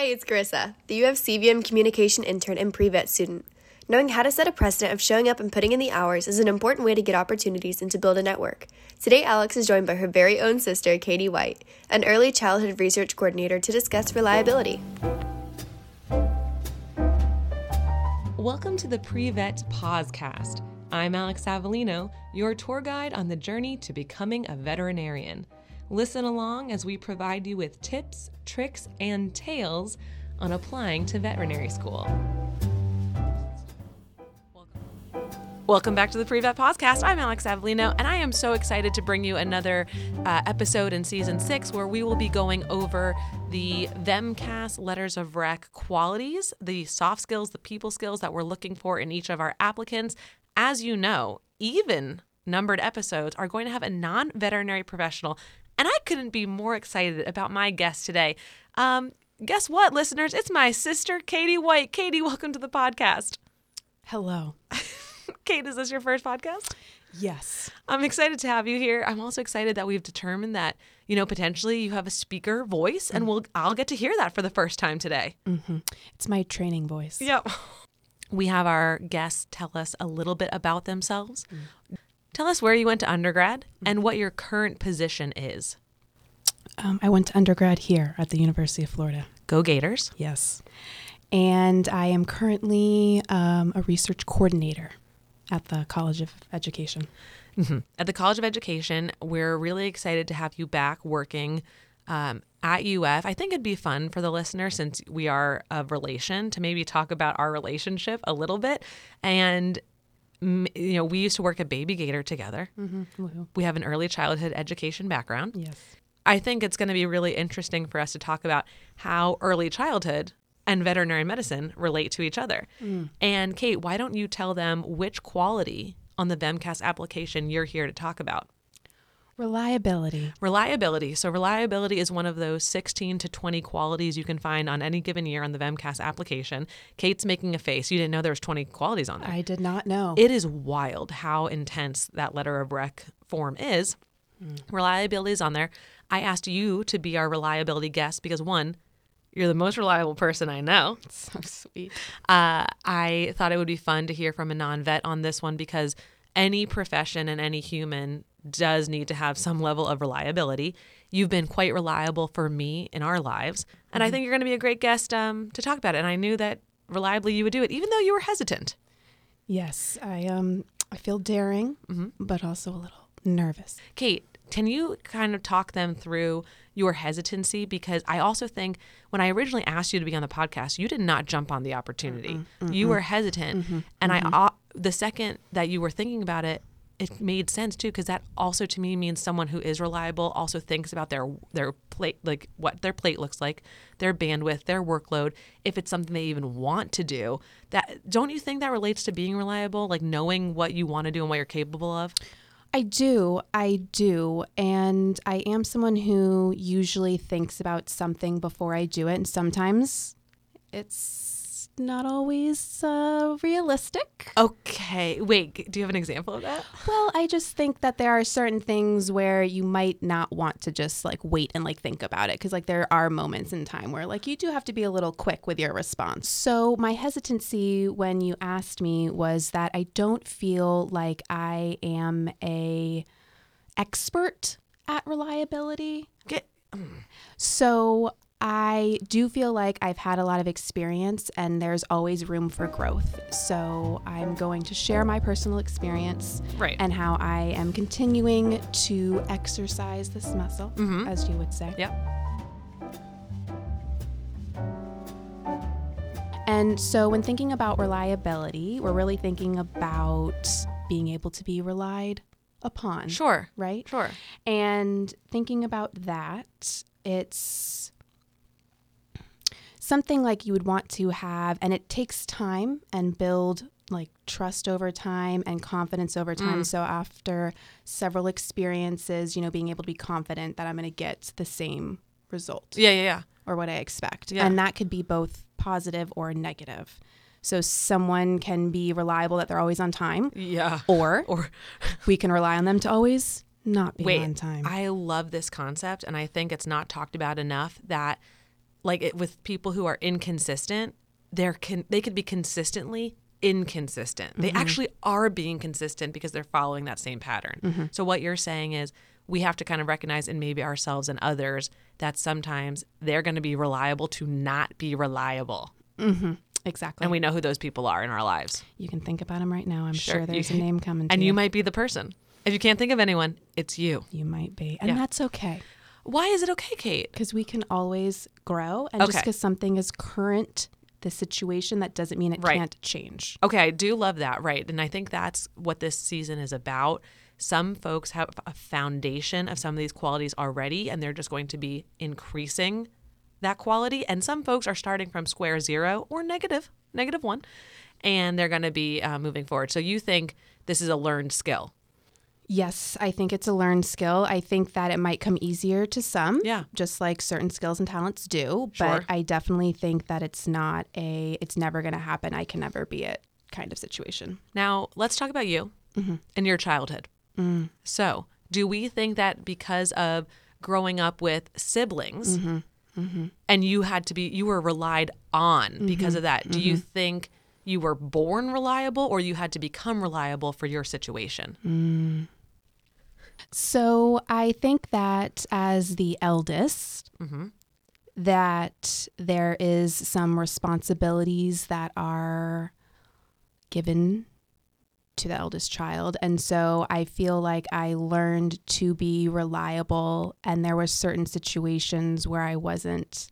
Hey, it's Carissa, the UF CVM communication intern and pre-vet student. Knowing how to set a precedent of showing up and putting in the hours is an important way to get opportunities and to build a network. Today, Alex is joined by her very own sister, Katie White, an early childhood research coordinator, to discuss reliability. Welcome to the Pre-Vet Pausecast. I'm Alex Avellino, your tour guide on the journey to becoming a veterinarian. Listen along as we provide you with tips, tricks, and tales on applying to veterinary school. Welcome back to the Pre-Vet Podcast. I'm Alex Avellino, and I am so excited to bring you another uh, episode in season six where we will be going over the VMCAS letters of rec qualities, the soft skills, the people skills that we're looking for in each of our applicants. As you know, even numbered episodes are going to have a non veterinary professional, and I couldn't be more excited about my guest today. Um, guess what, listeners? It's my sister, Katie White. Katie, welcome to the podcast. Hello. Kate, is this your first podcast? Yes. I'm excited to have you here. I'm also excited that we've determined that, you know, potentially you have a speaker voice and we'll I'll get to hear that for the first time today. Mm-hmm. It's my training voice. Yep. We have our guests tell us a little bit about themselves. Mm. Tell us where you went to undergrad and what your current position is. Um, I went to undergrad here at the University of Florida. Go Gators. Yes. And I am currently um, a research coordinator at the College of Education. Mm-hmm. At the College of Education, we're really excited to have you back working um, at UF. I think it'd be fun for the listener, since we are a relation, to maybe talk about our relationship a little bit. And you know, we used to work at Baby Gator together. Mm-hmm. We have an early childhood education background. Yes. I think it's going to be really interesting for us to talk about how early childhood and veterinary medicine relate to each other. Mm. And Kate, why don't you tell them which quality on the VMCAS application you're here to talk about? Reliability. Reliability. So, reliability is one of those 16 to 20 qualities you can find on any given year on the VMCAS application. Kate's making a face. You didn't know there was 20 qualities on there. I did not know. It is wild how intense that letter of rec form is. Mm. Reliability is on there. I asked you to be our reliability guest because, one, you're the most reliable person I know. So sweet. Uh, I thought it would be fun to hear from a non vet on this one because any profession and any human does need to have some level of reliability. You've been quite reliable for me in our lives. And mm-hmm. I think you're going to be a great guest um, to talk about it. And I knew that reliably you would do it, even though you were hesitant. Yes, I um I feel daring, mm-hmm. but also a little nervous. Kate, can you kind of talk them through your hesitancy? Because I also think when I originally asked you to be on the podcast, you did not jump on the opportunity. mm mm You were hesitant, mm-hmm, and I mm-hmm. the second that you were thinking about it, it made sense too because that also to me means someone who is reliable also thinks about their their plate like what their plate looks like their bandwidth their workload if it's something they even want to do that don't you think that relates to being reliable like knowing what you want to do and what you're capable of I do. I do. And I am someone who usually thinks about something before I do it. And sometimes it's not always uh, realistic. Okay. Wait, do you have an example of that? Well, I just think that there are certain things where you might not want to just like wait and like think about it because like there are moments in time where like you do have to be a little quick with your response. So my hesitancy when you asked me was that I don't feel like I am a expert at reliability. Get so I do feel like I've had a lot of experience and there's always room for growth. So I'm going to share my personal experience right. and how I am continuing to exercise this muscle, mm-hmm. as you would say. Yep. And so when thinking about reliability, we're really thinking about being able to be relied upon. Sure. Right? Sure. And thinking about that, it's something like you would want to have, and it takes time and build like trust over time and confidence over time. Mm. So after several experiences, you know, being able to be confident that I'm going to get the same result. Yeah, yeah, yeah. Or what I expect. Yeah. And that could be both positive or negative. So someone can be reliable that they're always on time. Yeah. Or or we can rely on them to always not be Wait, on time. I love this concept and I think it's not talked about enough that like it, with people who are inconsistent, they're con- they could be consistently inconsistent. They mm-hmm. actually are being consistent because they're following that same pattern. Mm-hmm. So what you're saying is we have to kind of recognize in maybe ourselves and others that sometimes they're going to be reliable to not be reliable. Mm-hmm. Exactly. And we know who those people are in our lives. you can think about them right now. I'm Sure, sure, there's you- a name coming. To And you might be the person. If you can't think of anyone, it's you. you might be, and Yeah. that's okay Why is it okay, Kate? because we can always grow. And just because something is current, the situation, that doesn't mean it Right. can't change. Okay, I do love that, right? And I think that's what this season is about. Some folks have a foundation of some of these qualities already, and they're just going to be increasing that quality. And some folks are starting from square zero or negative, negative one, and they're going to be uh, moving forward. So you think this is a learned skill? Yes, I think it's a learned skill. I think that it might come easier to some, Yeah. just like certain skills and talents do. Sure. But I definitely think that it's not a, it's never going to happen. I can never be it kind of situation. Now, let's talk about you mm-hmm. and your childhood. Mm. So, do we think that because of growing up with siblings mm-hmm. Mm-hmm. and you had to be, you were relied on because of that, do you think you were born reliable or you had to become reliable for your situation? Mm. So I think that as the eldest, mm-hmm. that there is some responsibilities that are given to the eldest child. And so I feel like I learned to be reliable and there were certain situations where I wasn't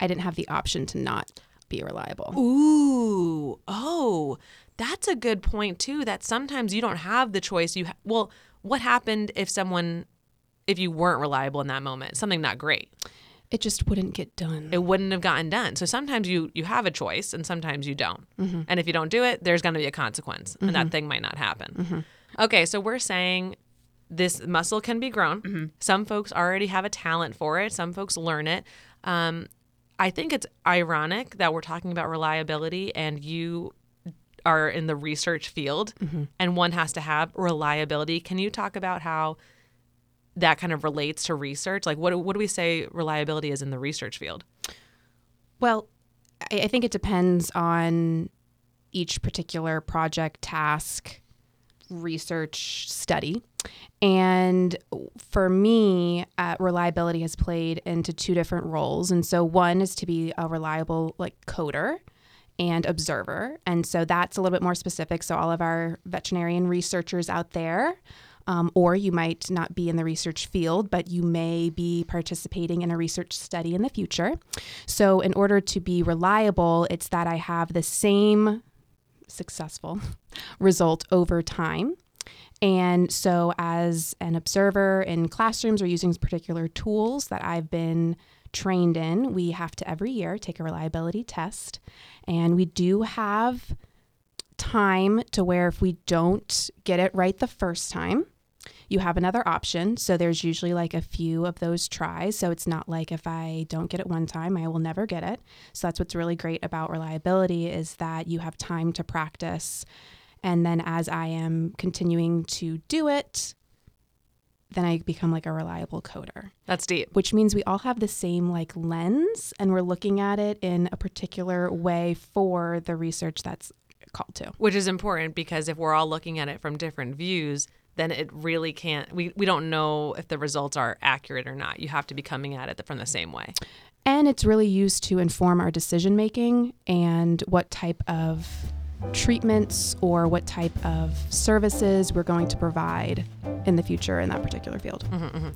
I didn't have the option to not be reliable. Ooh, oh, that's a good point too. That sometimes you don't have the choice. You ha- well, what happened if someone, if you weren't reliable in that moment? Something not great. It just wouldn't get done. It wouldn't have gotten done. So sometimes you you have a choice, and sometimes you don't. Mm-hmm. And if you don't do it, there's going to be a consequence, and that mm-hmm. thing might not happen. Mm-hmm. Okay, so we're saying this muscle can be grown. Some folks already have a talent for it. Some folks learn it. Um, I think it's ironic that we're talking about reliability and you are in the research field and one has to have reliability. Can you talk about how that kind of relates to research? Like, what, what do we say reliability is in the research field? Well, I, I think it depends on each particular project, task, research, study. And for me, uh, reliability has played into two different roles. And so one is to be a reliable like coder and observer. And so that's a little bit more specific. So all of our veterinarian researchers out there, um, or you might not be in the research field, but you may be participating in a research study in the future. So, in order to be reliable, it's that I have the same successful result over time. And so, as an observer in classrooms or using particular tools that I've been trained in, we have to every year take a reliability test. And we do have time to where if we don't get it right the first time, you have another option. So there's usually like a few of those tries. So it's not like if I don't get it one time, I will never get it. So that's what's really great about reliability is that you have time to practice. And then as I am continuing to do it, then I become like a reliable coder, That's deep. which means we all have the same like lens and we're looking at it in a particular way for the research that's called to. Which is important because if we're all looking at it from different views, then it really can't, we, we don't know if the results are accurate or not. You have to be coming at it from the same way. And it's really used to inform our decision making and what type of treatments or what type of services we're going to provide in the future in that particular field. Mm-hmm, mm-hmm.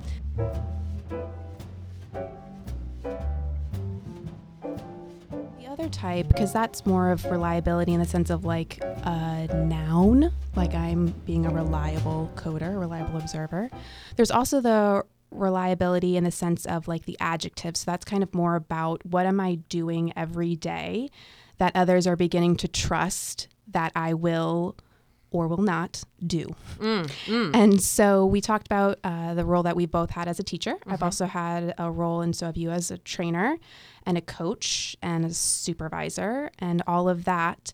The other type, because that's more of reliability in the sense of like a noun, like I'm being a reliable coder, reliable observer. There's also the reliability in the sense of like the adjective. So that's kind of more about what am I doing every day that others are beginning to trust that I will or will not do. Mm, mm. And so we talked about uh, the role that we both had as a teacher. I've mm-hmm. also had a role, and so have you as a trainer and a coach and a supervisor, and all of that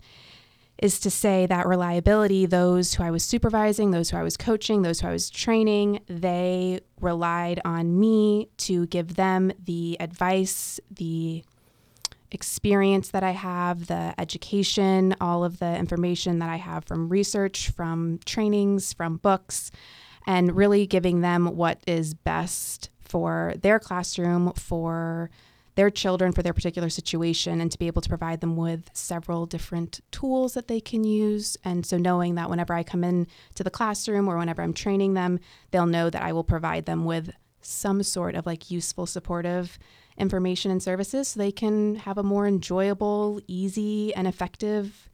is to say that reliability, those who I was supervising, those who I was coaching, those who I was training, they relied on me to give them the advice, the experience that I have, the education, all of the information that I have from research, from trainings, from books, and really giving them what is best for their classroom, for their children, for their particular situation, and to be able to provide them with several different tools that they can use. And so, knowing that whenever I come in to the classroom or whenever I'm training them, they'll know that I will provide them with some sort of like useful, supportive information and services so they can have a more enjoyable, easy, and effective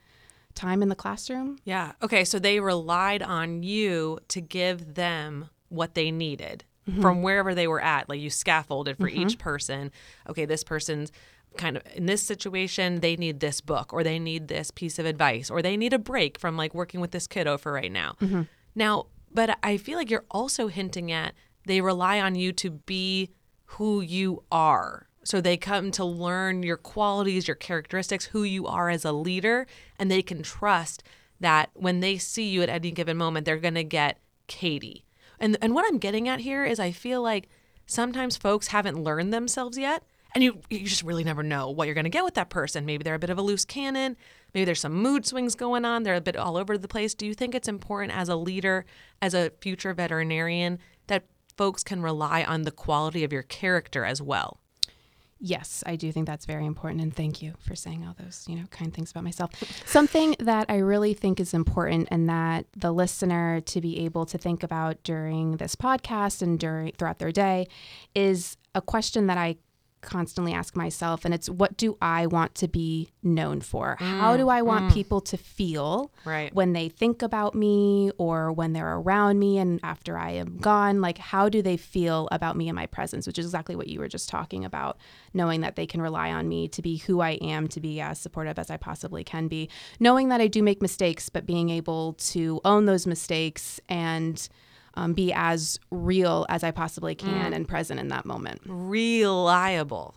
time in the classroom. Yeah. Okay. So they relied on you to give them what they needed Mm-hmm. from wherever they were at. Like you scaffolded for each person. Okay, this person's kind of in this situation, they need this book or they need this piece of advice or they need a break from like working with this kiddo for right now. Mm-hmm. Now, but I feel like you're also hinting at they rely on you to be who you are. So they come to learn your qualities, your characteristics, who you are as a leader, and they can trust that when they see you at any given moment, they're going to get Katie. And and what I'm getting at here is I feel like sometimes folks haven't learned themselves yet. And you you just really never know what you're going to get with that person. Maybe they're a bit of a loose cannon. Maybe there's some mood swings going on. They're a bit all over the place. Do you think it's important as a leader, as a future veterinarian, folks can rely on the quality of your character as well? Yes, I do think that's very important. And thank you for saying all those, you know, kind things about myself. Something that I really think is important and that the listener to be able to think about during this podcast and during throughout their day is a question that I constantly ask myself and it's what do I want to be known for? How do mm, I want mm. people to feel Right. when they think about me or when they're around me and after I am gone? Like, how do they feel about me and my presence, which is exactly what you were just talking about, knowing that they can rely on me to be who I am, to be as supportive as I possibly can be, knowing that I do make mistakes, but being able to own those mistakes and um, be as real as I possibly can and present in that moment. reliable.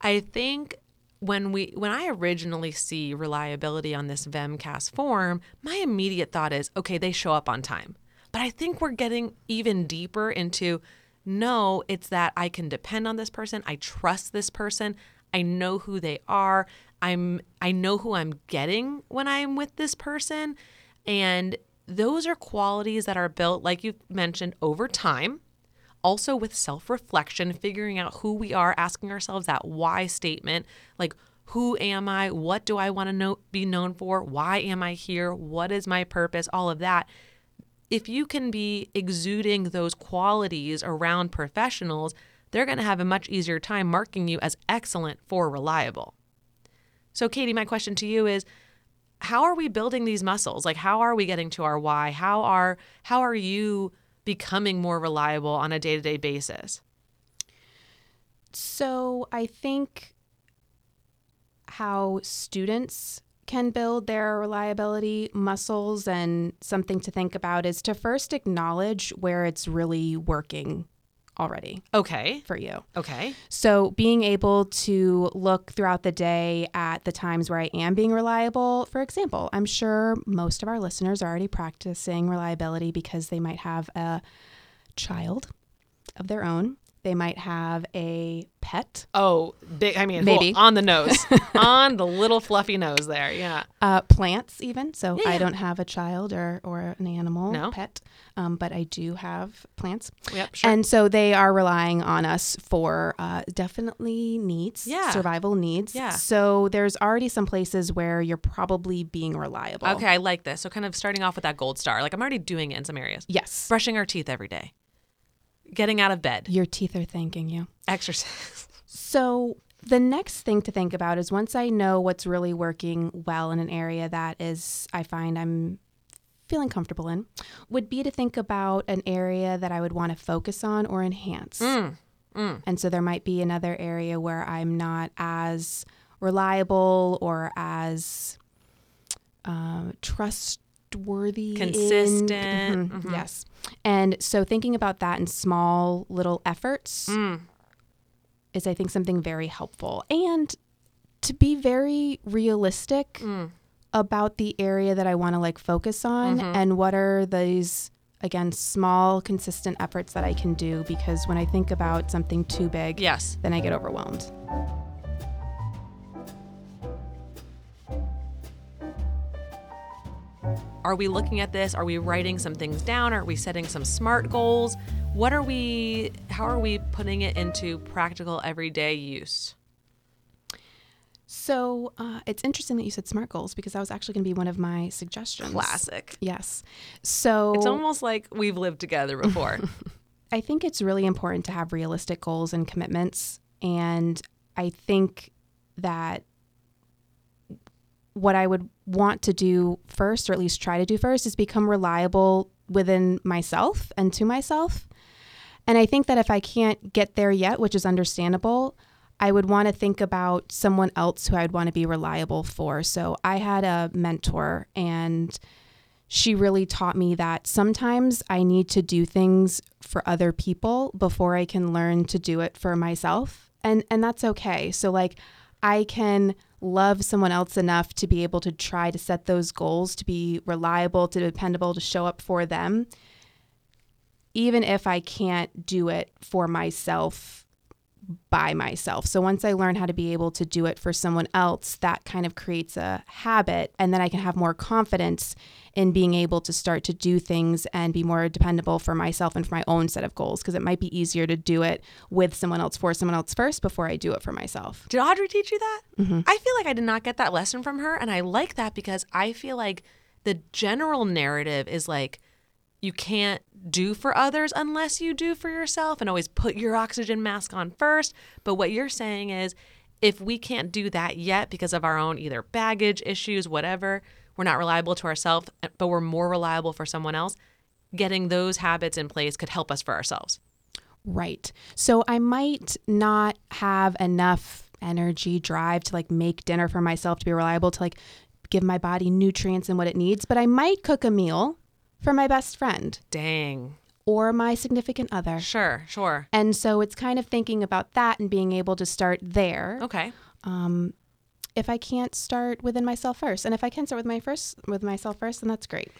I think when we when I originally see reliability on this VMCAS form, my immediate thought is, okay, they show up on time. But I think we're getting even deeper into no, it's that I can depend on this person, I trust this person, I know who they are, I'm I know who I'm getting when I'm with this person, and those are qualities that are built like you mentioned over time also with self reflection, figuring out who we are, asking ourselves that why statement like, who am I? What do I want to know, be known for? Why am I here? What is my purpose? All of that. If you can be exuding those qualities around professionals, they're going to have a much easier time marking you as excellent for reliable. So, Katie, my question to you is how are we building these muscles? Like how are we getting to our why? How are how are you becoming more reliable on a day-to-day basis? So I think how students can build their reliability muscles and something to think about is to first acknowledge where it's really working already Okay. for you. Okay. So, being able to look throughout the day at the times where I am being reliable, for example, I'm sure most of our listeners are already practicing reliability because they might have a child of their own, they might have a pet, Oh, big I mean, Maybe. cool, on the nose. on the little fluffy nose there. Yeah. uh, plants, even. So, Yeah, I yeah. don't have a child or, or an animal No. pet, um, but I do have plants. Yep, sure. And so they are relying on us for uh, definitely needs, Yeah. survival needs. Yeah. So there's already some places where you're probably being reliable. okay, I like this. So kind of starting off with that gold star. Like I'm already doing it in some areas. Yes. Brushing our teeth every day. Getting out of bed. Your teeth are thanking you. Exercise. So the next thing to think about is once I know what's really working well in an area that is, I find I'm feeling comfortable in, would be to think about an area that I would want to focus on or enhance. And so there might be another area where I'm not as reliable or as uh, trustworthy, in- Consistent. Mhm, mm-hmm. Yes. And so thinking about that in small little efforts mm. is, I think, something very helpful. And to be very realistic, mm. about the area that I want to like focus on mm-hmm. and what are these again small consistent efforts that I can do because when I think about something too big, Yes. then I get overwhelmed. Are we looking at this? Are we writing some things down? Are we setting some smart goals? What are we, how are we putting it into practical everyday use? So uh, it's interesting that you said SMART goals because that was actually going to be one of my suggestions. Classic. Yes. So It's almost like we've lived together before. I think it's really important to have realistic goals and commitments. And I think that what I would want to do first, or at least try to do first, is become reliable within myself and to myself. And I think that if I can't get there yet, which is understandable, I would want to think about someone else who I'd want to be reliable for. So I had a mentor and she really taught me that sometimes I need to do things for other people before I can learn to do it for myself. And and that's okay. So like I can love someone else enough to be able to try to set those goals, to be reliable, to dependable, to show up for them, even if I can't do it for myself by myself. So once I learn how to be able to do it for someone else, that kind of creates a habit. And then I can have more confidence in being able to start to do things and be more dependable for myself and for my own set of goals. Because it might be easier to do it with someone else for someone else first before I do it for myself. Did Audrey teach you that? Mm-hmm. I feel like I did not get that lesson from her. And I like that because I feel like the general narrative is like, you can't do for others unless you do for yourself and always put your oxygen mask on first. But what you're saying is if we can't do that yet because of our own either baggage issues, whatever, we're not reliable to ourselves, but we're more reliable for someone else, getting those habits in place could help us for ourselves. Right. So I might not have enough energy, drive to like make dinner for myself to be reliable to like give my body nutrients and what it needs, but I might cook a meal for my best friend Dang. or my significant other. Sure, sure. And so it's kind of thinking about that and being able to start there. Okay. Um, if I can't start within myself first, and if I can start with my first with myself first, then that's great.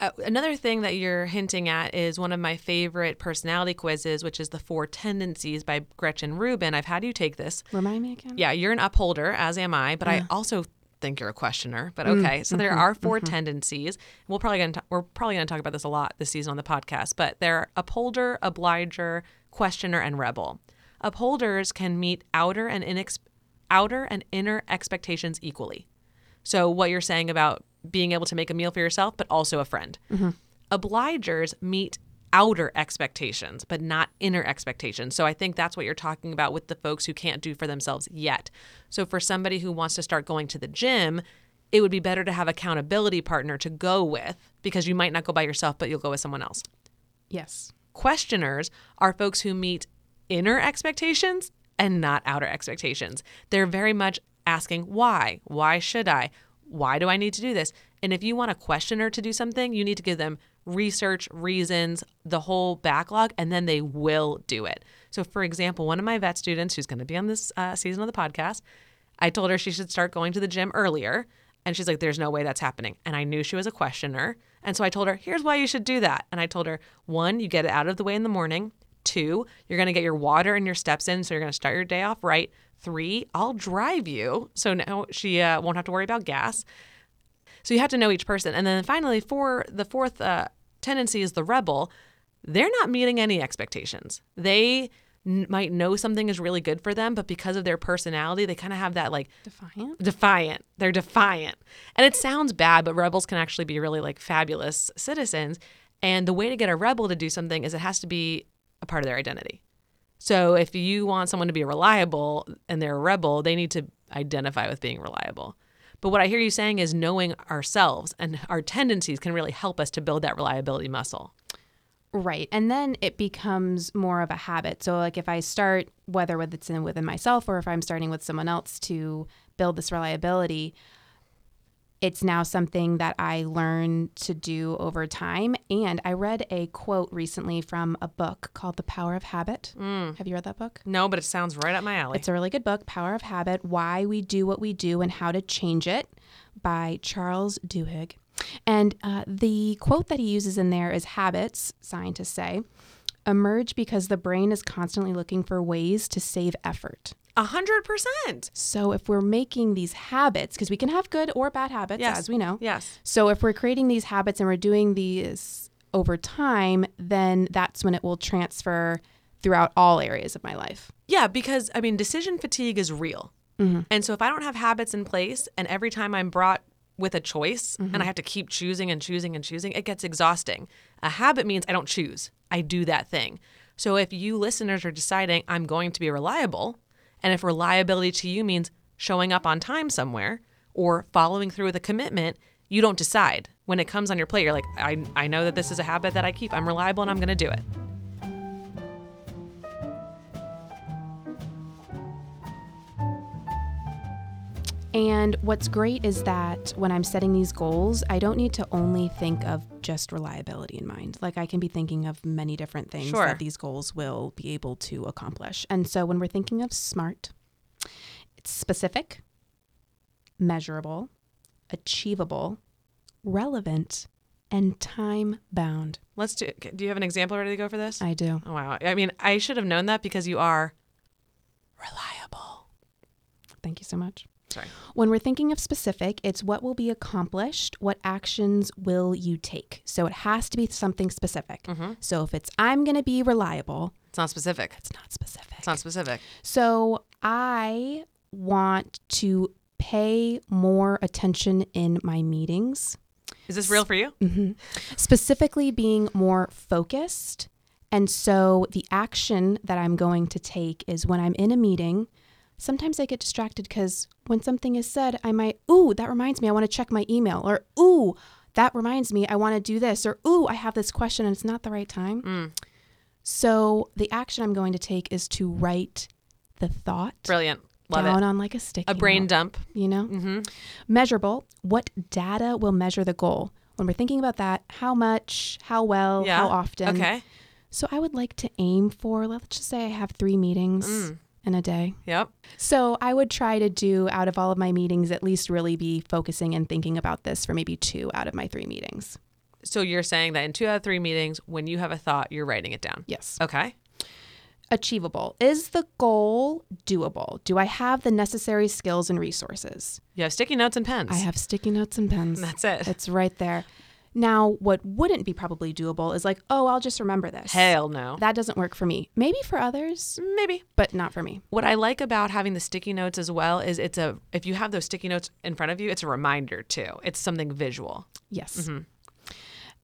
Uh, another thing that you're hinting at is one of my favorite personality quizzes, which is the Four Tendencies by Gretchen Rubin. I've had you take this. Remind me again. Yeah, you're an upholder, as am I, but I also think you're a questioner. But mm-hmm, okay, so there mm-hmm, are 4 mm-hmm. tendencies. We'll probably gonna t- we're probably going to talk about this a lot this season on the podcast. But they're upholder, obliger, questioner, and rebel. Upholders can meet outer and inex- outer and inner expectations equally. So what you're saying about being able to make a meal for yourself, but also a friend. Obligers meet outer expectations, but not inner expectations. So I think that's what you're talking about with the folks who can't do for themselves yet. So for somebody who wants to start going to the gym, it would be better to have accountability partner to go with because you might not go by yourself, but you'll go with someone else. Yes. Questioners are folks who meet inner expectations and not outer expectations. They're very much asking why? Why should I? Why do I need to do this? And if you want a questioner to do something, you need to give them research, reasons, the whole backlog, and then they will do it. So, for example, one of my vet students who's going to be on this uh, season of the podcast, I told her she should start going to the gym earlier. And she's like, there's no way that's happening. And I knew she was a questioner. And so I told her, here's why you should do that. And I told her, one, you get it out of the way in the morning. Two, you're going to get your water and your steps in. So you're going to start your day off right. Three, I'll drive you. So now she uh, won't have to worry about gas. So you have to know each person. And then finally, for the fourth uh, tendency is the rebel. They're not meeting any expectations. They n- might know something is really good for them, but because of their personality, they kind of have that like Defiant. defiant. They're defiant. And it sounds bad, but rebels can actually be really like fabulous citizens. And the way to get a rebel to do something is it has to be a part of their identity. So if you want someone to be reliable and they're a rebel, they need to identify with being reliable. But what I hear you saying is knowing ourselves and our tendencies can really help us to build that reliability muscle. Right. And then it becomes more of a habit. So like if I start whether with it's in within myself or if I'm starting with someone else to build this reliability, It's now something that I learn to do over time. And I read a quote recently from a book called The Power of Habit. Have you read that book? No, but it sounds right up my alley. It's a really good book, Power of Habit Why We Do What We Do and How to Change It by Charles Duhigg. And uh, the quote that he uses in there is habits, scientists say, emerge because the brain is constantly looking for ways to save effort. A hundred percent. So if we're making these habits, because we can have good or bad habits, Yes. as we know. Yes. So if we're creating these habits and we're doing these over time, then that's when it will transfer throughout all areas of my life. Yeah, because I mean, decision fatigue is real. Mm-hmm. And so if I don't have habits in place and every time I'm brought with a choice and mm-hmm. I have to keep choosing and choosing and choosing, it gets exhausting. A habit means I don't choose, I do that thing. So if you listeners are deciding I'm going to be reliable, and if reliability to you means showing up on time somewhere or following through with a commitment, you don't decide. When it comes on your plate, you're like, I, I know that this is a habit that I keep. I'm reliable and I'm going to do it. And what's great is that when I'm setting these goals, I don't need to only think of just reliability in mind. Like I can be thinking of many different things Sure. that these goals will be able to accomplish. And so when we're thinking of SMART, it's specific, measurable, achievable, relevant, and time bound. Let's do Do you have an example ready to go for this? I do. Oh, wow. I mean, I should have known that because you are reliable. Thank you so much. Sorry. When we're thinking of specific, it's what will be accomplished, what actions will you take. So it has to be something specific. Mm-hmm. So if it's I'm going to be reliable, It's not specific. it's not specific. It's not specific. So I want to pay more attention in my meetings, Is this real for you? Mm-hmm. specifically being more focused. And so the action that I'm going to take is when I'm in a meeting, sometimes I get distracted because when something is said, I might, ooh, that reminds me, I want to check my email, or ooh, that reminds me, I want to do this, or ooh, I have this question and it's not the right time. So the action I'm going to take is to write the thought Brilliant. Love down it. on like a sticky A brain note, dump. you know? Mm-hmm. Measurable. What data will measure the goal? When we're thinking about that, how much, how well, Yeah. how often? Okay. So I would like to aim for, let's just say I have three meetings Mm. In a day. Yep. So I would try to do out of all of my meetings, at least really be focusing and thinking about this for maybe two out of my three meetings. So you're saying that in two out of three meetings, when you have a thought, you're writing it down. Yes. Okay. Achievable. Is the goal doable? Do I have the necessary skills and resources? You have sticky notes and pens. I have sticky notes and pens. That's it. It's right there. Now, what wouldn't be probably doable is like, oh, I'll just remember this. Hell no. That doesn't work for me. Maybe for others, Maybe. but not for me. What I like about having the sticky notes as well is it's a if you have those sticky notes in front of you, it's a reminder too. It's something visual. Yes. Mm-hmm.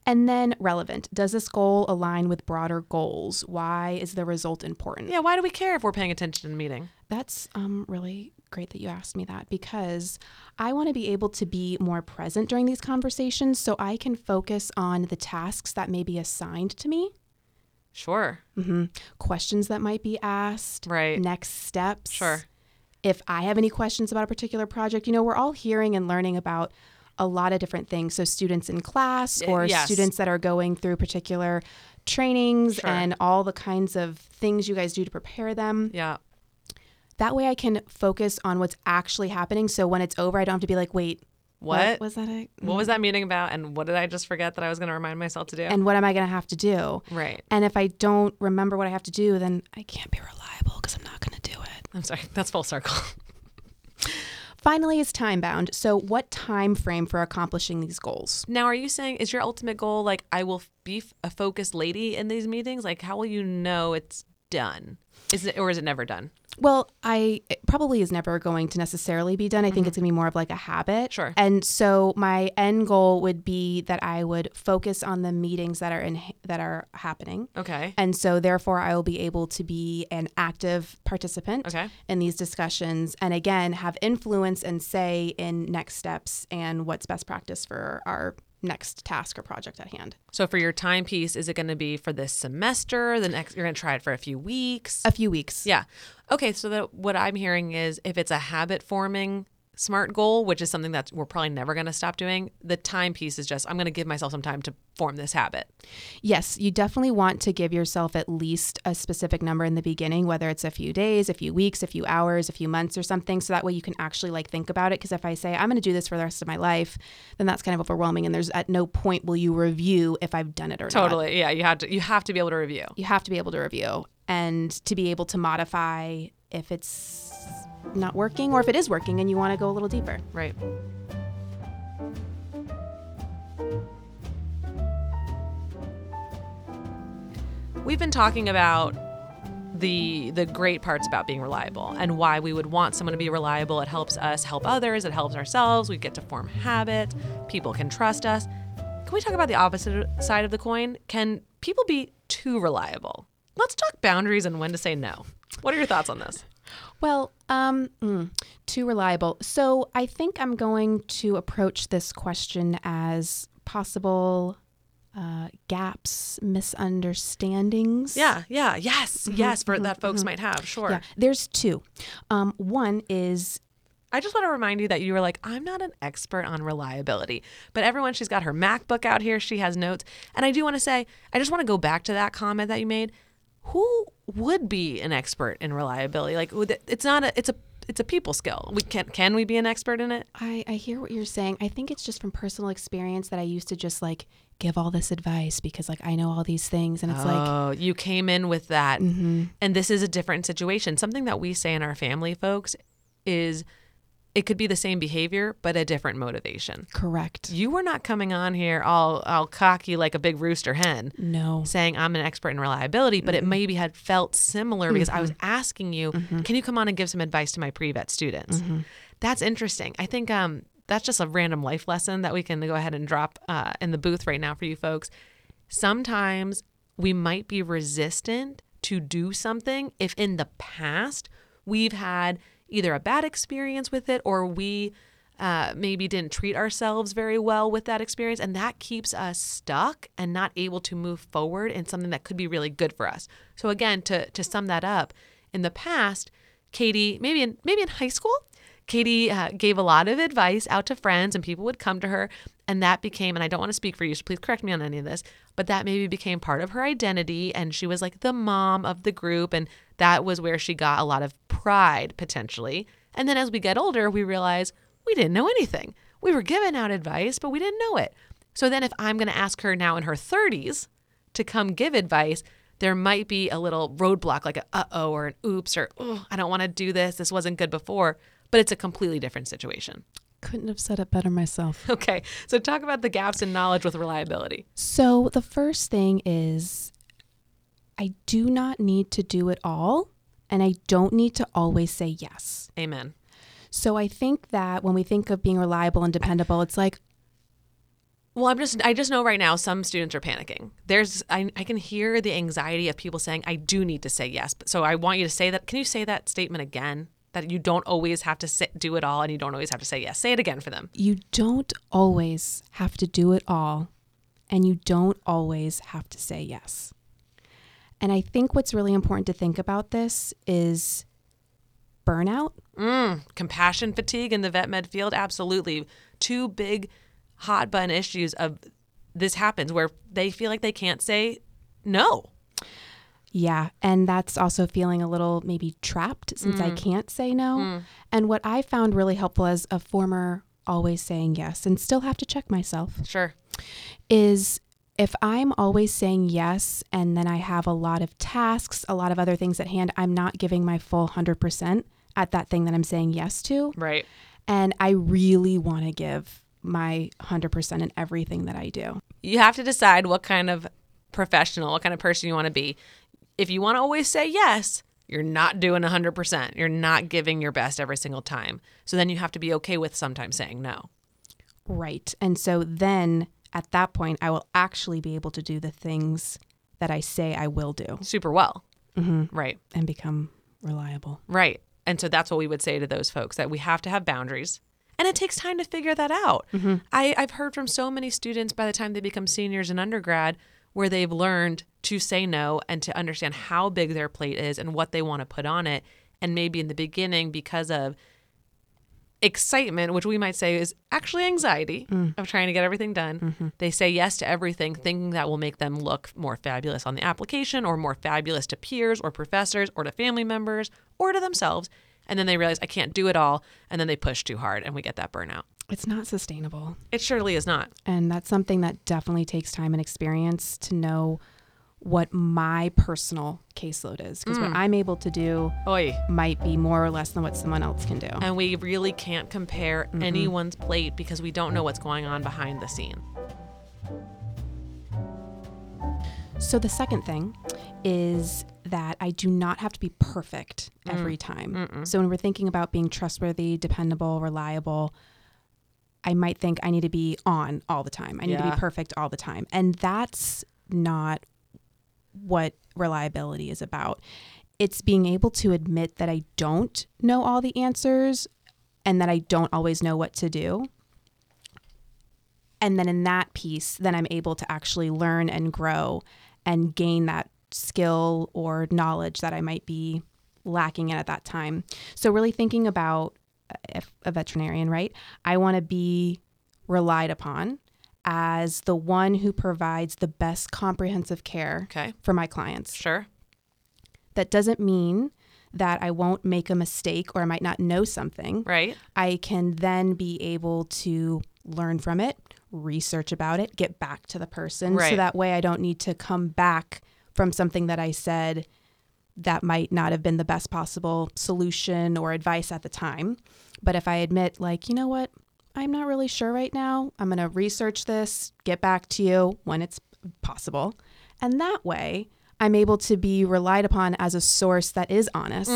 And then relevant. Does this goal align with broader goals? Why is the result important? Yeah, why do we care if we're paying attention in a meeting? That's um, really great that you asked me that because I want to be able to be more present during these conversations so I can focus on the tasks that may be assigned to me, Sure. Mm-hmm. questions that might be asked, Right. next steps. Sure. If I have any questions about a particular project, you know, we're all hearing and learning about a lot of different things. So, students in class or yes. students that are going through particular trainings Sure. and all the kinds of things you guys do to prepare them. Yeah. That way I can focus on what's actually happening. So when it's over, I don't have to be like, wait, What? was that it? What was that meeting about and what did I just forget that I was going to remind myself to do? And what am I going to have to do? right. And if I don't remember what I have to do, then I can't be reliable because I'm not going to do it. I'm sorry. That's full circle. Finally, is time bound. So, what time frame for accomplishing these goals? now, are you saying is your ultimate goal like I will be f- a focused lady in these meetings? Like how will you know it's done? Is it or is it never done? Well, I it probably is never going to necessarily be done. I think it's mm-hmm. going to be more of like a habit. Sure. And so my end goal would be that I would focus on the meetings that are in that are happening. Okay. And so, therefore, I will be able to be an active participant Okay. in these discussions and again have influence and say in next steps and what's best practice for our next task or project at hand. So for your timepiece, is it going to be for this semester? The next, you're going to try it for a few weeks. A few weeks. yeah. Okay. So that what I'm hearing is if it's a habit forming smart goal, which is something that we're probably never going to stop doing, the time piece is just I'm going to give myself some time to form this habit. Yes, you definitely want to give yourself at least a specific number in the beginning, whether it's a few days, a few weeks, a few hours, a few months or something, so that way you can actually like think about it because if I say I'm going to do this for the rest of my life, then that's kind of overwhelming and there's at no point will you review if I've done it or not. Totally. Yeah, you have to you have to be able to review. You have to be able to review and to be able to modify if it's not working or if it is working and you want to go a little deeper. Right. We've been talking about the the great parts about being reliable and why we would want someone to be reliable. It helps us help others, it helps ourselves, we get to form habits, people can trust us. Can we talk about the opposite side of the coin? Can people be too reliable? Let's talk boundaries and when to say no. What are your thoughts on this? Well, um, mm, too reliable. So I think I'm going to approach this question as possible uh, gaps, misunderstandings. Yeah, yeah, yes, yes, for that folks might have, sure. Yeah, there's two. Um, one is I just want to remind you that you were like, I'm not an expert on reliability, but everyone, she's got her MacBook out here. She has notes. And I do want to say, I just want to go back to that comment that you made. Who would be an expert in reliability? Like, it's not a, it's a, it's a people skill. We can, can we be an expert in it? I, I hear what you're saying. I think it's just from personal experience that I used to just like give all this advice because like I know all these things and it's like oh, you came in with that. Mm-hmm. And this is a different situation. Something that we say in our family, folks, is it could be the same behavior, but a different motivation. correct. You were not coming on here all, all cocky like a big rooster hen. No. saying I'm an expert in reliability, but it Mm-hmm. maybe had felt similar because I was asking you, can you come on and give some advice to my pre-vet students? Mm-hmm. That's interesting. I think um, that's just a random life lesson that we can go ahead and drop uh, in the booth right now for you folks. Sometimes we might be resistant to do something if in the past we've had either a bad experience with it or we uh, maybe didn't treat ourselves very well with that experience. And that keeps us stuck and not able to move forward in something that could be really good for us. So, again, to, to sum that up, in the past, Katie, maybe in, maybe in high school, Katie uh, gave a lot of advice out to friends, and people would come to her, and that became. And I don't want to speak for you, so please correct me on any of this. But that maybe became part of her identity, and she was like the mom of the group, and that was where she got a lot of pride potentially. And then as we get older, we realize we didn't know anything. We were given out advice, but we didn't know it. So then, if I'm going to ask her now in her 30s to come give advice, there might be a little roadblock, like a uh oh or an oops or I don't want to do this. This wasn't good before, but it's a completely different situation. Couldn't have said it better myself. Okay, so talk about the gaps in knowledge with reliability. So the first thing is I do not need to do it all and I don't need to always say yes. Amen. So I think that when we think of being reliable and dependable, it's like, Well, I'm just I just know right now some students are panicking. There's I, I can hear the anxiety of people saying I do need to say yes. But so I want you to say that. Can you say that statement again? That you don't always have to say, do it all and you don't always have to say yes. Say it again for them. you don't always have to do it all and you don't always have to say yes. And I think what's really important to think about this is burnout. Mm, compassion fatigue in the vet med field, absolutely. Two big hot button issues of this happens where they feel like they can't say no. Yeah, and that's also feeling a little maybe trapped since I mm. can't say no. Mm. And what I found really helpful as a former always saying yes and still have to check myself Sure. is if I'm always saying yes and then I have a lot of tasks, a lot of other things at hand, I'm not giving my full 100% at that thing that I'm saying yes to. Right. And I really want to give my 100% in everything that I do. You have to decide what kind of professional, what kind of person you want to be. If you want to always say yes, you're not doing 100%. You're not giving your best every single time. So then you have to be okay with sometimes saying no. Right. And so then at that point, I will actually be able to do the things that I say I will do Super well. Mm-hmm. Right. and become reliable. Right. And so that's what we would say to those folks that we have to have boundaries. And it takes time to figure that out. Mm-hmm. I, I've heard from so many students by the time they become seniors in undergrad where they've learned to say no and to understand how big their plate is and what they want to put on it. And maybe in the beginning, because of excitement, which we might say is actually anxiety mm. of trying to get everything done. Mm-hmm. They say yes to everything, thinking that will make them look more fabulous on the application or more fabulous to peers or professors or to family members or to themselves. And then they realize I can't do it all. And then they push too hard and we get that burnout. It's not sustainable. It surely is not. And that's something that definitely takes time and experience to know what my personal caseload is. Because what hmm. I'm able to do Oi. might be more or less than what someone else can do. And we really can't compare anyone's plate because we don't know what's going on behind the scene. So the second thing is that I do not have to be perfect mm. every time. So when we're thinking about being trustworthy, dependable, reliable, I might think I need to be on all the time. I need to be perfect all the time. And that's not what reliability is about. It's being able to admit that I don't know all the answers and that I don't always know what to do. And then in that piece, then I'm able to actually learn and grow and gain that skill or knowledge that I might be lacking in at that time. So, really thinking about uh, if a veterinarian, right? I want to be relied upon as the one who provides the best comprehensive care Okay. for my clients. Sure. That doesn't mean that I won't make a mistake or I might not know something. Right. I can then be able to learn from it, research about it, get back to the person. Right. So that way I don't need to come back from something that I said that might not have been the best possible solution or advice at the time. But if I admit, like, you know what, I'm not really sure right now, I'm going to research this, get back to you when it's possible. And that way, I'm able to be relied upon as a source that is honest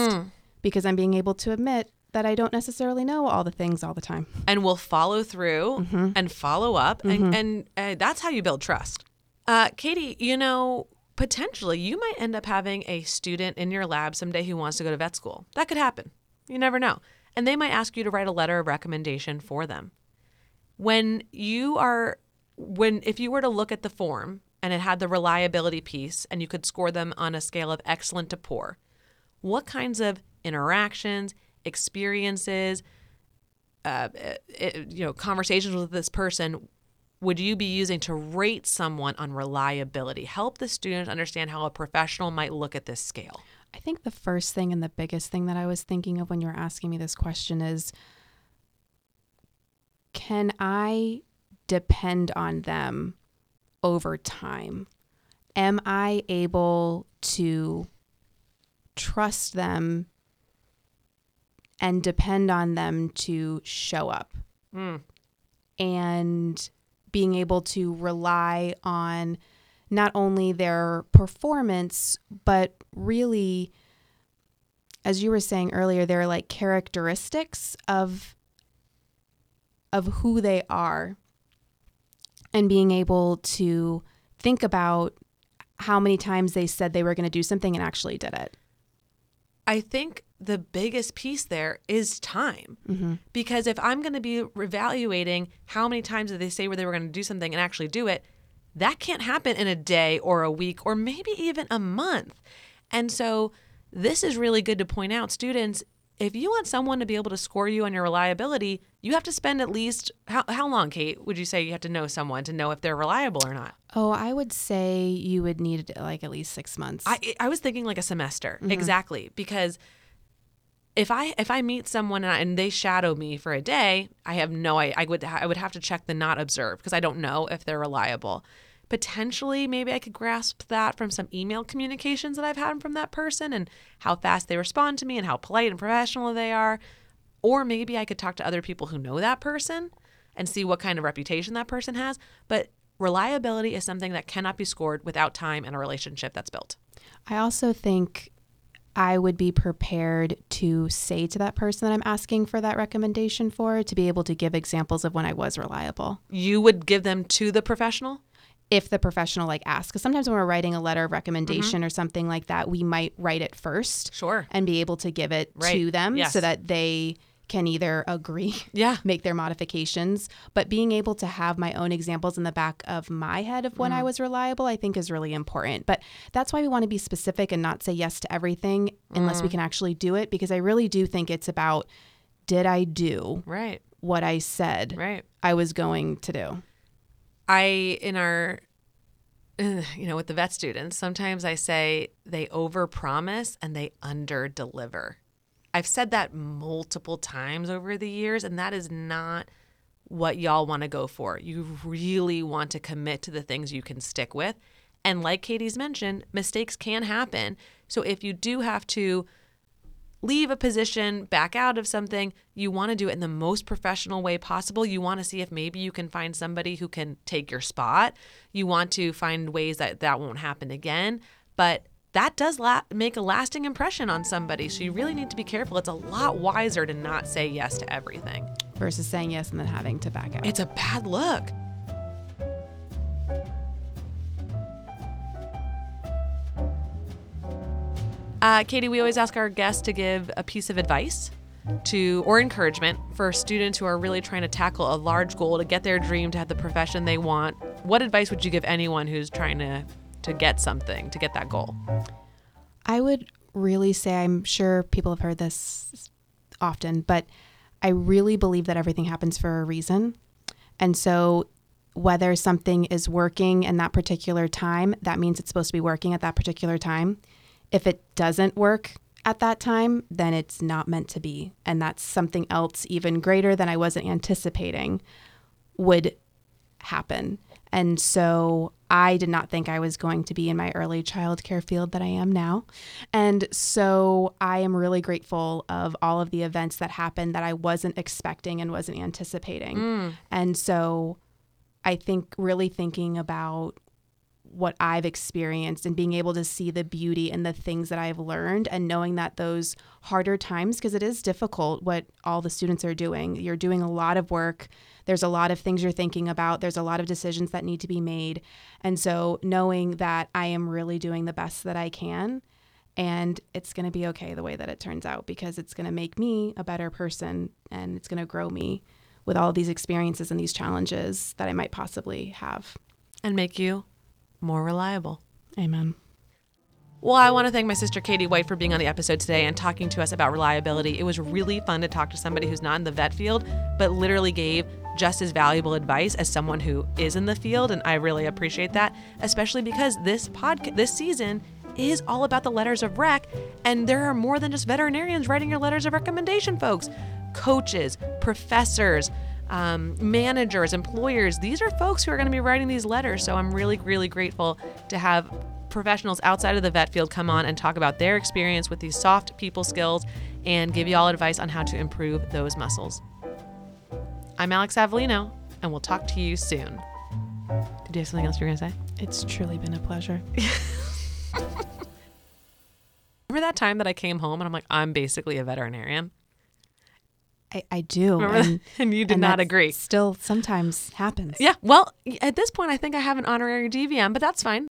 because I'm being able to admit that I don't necessarily know all the things all the time. and we'll follow through and follow up and, and uh, that's how you build trust. Uh, katie you know potentially you might end up having a student in your lab someday who wants to go to vet school. That could happen. You never know and they might ask you to write a letter of recommendation for them. When you are when if you were to look at the form and it had the reliability piece and you could score them on a scale of excellent to poor what kinds of interactions experiences uh, it, you know conversations with this person would you be using to rate someone on reliability? Help the students understand how a professional might look at this scale I think the first thing and the biggest thing that I was thinking of when you were asking me this question is can I depend on them over time? Am I able to trust them and depend on them to show up? Hmm. And being able to rely on not only their performance, but really, as you were saying earlier, they're like characteristics of of who they are and being able to think about how many times they said they were going to do something and actually did it. I think the biggest piece there is time. Mm-hmm. Because if I'm going to be evaluating how many times did they say where they were going to do something and actually do it, that can't happen in a day or a week or maybe even a month. And so this is really good to point out students if you want someone to be able to score you on your reliability, you have to spend at least how, how long, Kate, would you say you have to know someone to know if they're reliable or not? Oh, I would say you would need like at least six months. I I was thinking like a semester mm-hmm. exactly because if I if I meet someone and, I, and they shadow me for a day, I have no I, I would I would have to check the not observed because I don't know if they're reliable. Potentially, maybe I could grasp that from some email communications that I've had from that person and how fast they respond to me and how polite and professional they are. Or maybe I could talk to other people who know that person and see what kind of reputation that person has. But reliability is something that cannot be scored without time and a relationship that's built. I also think I would be prepared to say to that person that I'm asking for that recommendation for to be able to give examples of when I was reliable. You would give them to the professional? If the professional like asks, because sometimes when we're writing a letter of recommendation mm-hmm. or something like that, we might write it first Sure. and be able to give it Right. to them Yes. so that they can either agree, Yeah. make their modifications, but being able to have my own examples in the back of my head of when I mm. was reliable, I think is really important. But that's why we want to be specific and not say yes to everything unless we mm. can actually do it, because I really do think it's about did I do Right. what I said Right. I was going to do? I in our you know with the vet students sometimes I say they overpromise and they underdeliver. I've said that multiple times over the years and that is not what y'all want to go for. You really want to commit to the things you can stick with. And like Katie's mentioned, mistakes can happen. So if you do have to leave a position, back out of something, you want to do it in the most professional way possible. You want to see if maybe you can find somebody who can take your spot. You want to find ways that that won't happen again. But that does la- make a lasting impression on somebody. So you really need to be careful. It's a lot wiser to not say yes to everything. Versus saying yes and then having to back out. It's a bad look. Uh, Katie, we always ask our guests to give a piece of advice to or encouragement for students who are really trying to tackle a large goal to get their dream to have the profession they want. What advice would you give anyone who's trying to to get something, to get that goal? I would really say, I'm sure people have heard this often, but I really believe that everything happens for a reason. And so, whether something is working in that particular time, that means it's supposed to be working at that particular time. If it doesn't work at that time, then it's not meant to be. And that's something else even greater than I wasn't anticipating would happen. And so I did not think I was going to be in my early childcare field that I am now. And so I am really grateful of all of the events that happened that I wasn't expecting and wasn't anticipating. Mm. And so I think really thinking about what I've experienced and being able to see the beauty and the things that I've learned and knowing that those harder times, because it is difficult what all the students are doing. You're doing a lot of work. There's a lot of things you're thinking about. There's a lot of decisions that need to be made. And so knowing that I am really doing the best that I can and it's going to be okay the way that it turns out because it's going to make me a better person and it's going to grow me with all these experiences and these challenges that I might possibly have. And make you more reliable. Amen. Well, I want to thank my sister Katie White for being on the episode today and talking to us about reliability. It was really fun to talk to somebody who's not in the vet field, but literally gave just as valuable advice as someone who is in the field, and I really appreciate that, especially because this podcast this season is all about the letters of rec, and there are more than just veterinarians writing your letters of recommendation, folks. Coaches, professors, um, managers, employers. These are folks who are going to be writing these letters. So I'm really, really grateful to have professionals outside of the vet field come on and talk about their experience with these soft people skills and give you all advice on how to improve those muscles. I'm Alex Avellino, and we'll talk to you soon. Did you have something else you were going to say? It's truly been a pleasure. Remember that time that I came home and I'm like, I'm basically a veterinarian? I, I do. And. And you did and not agree. Still sometimes happens. Yeah, well, at this point, I think I have an honorary DVM, but that's fine.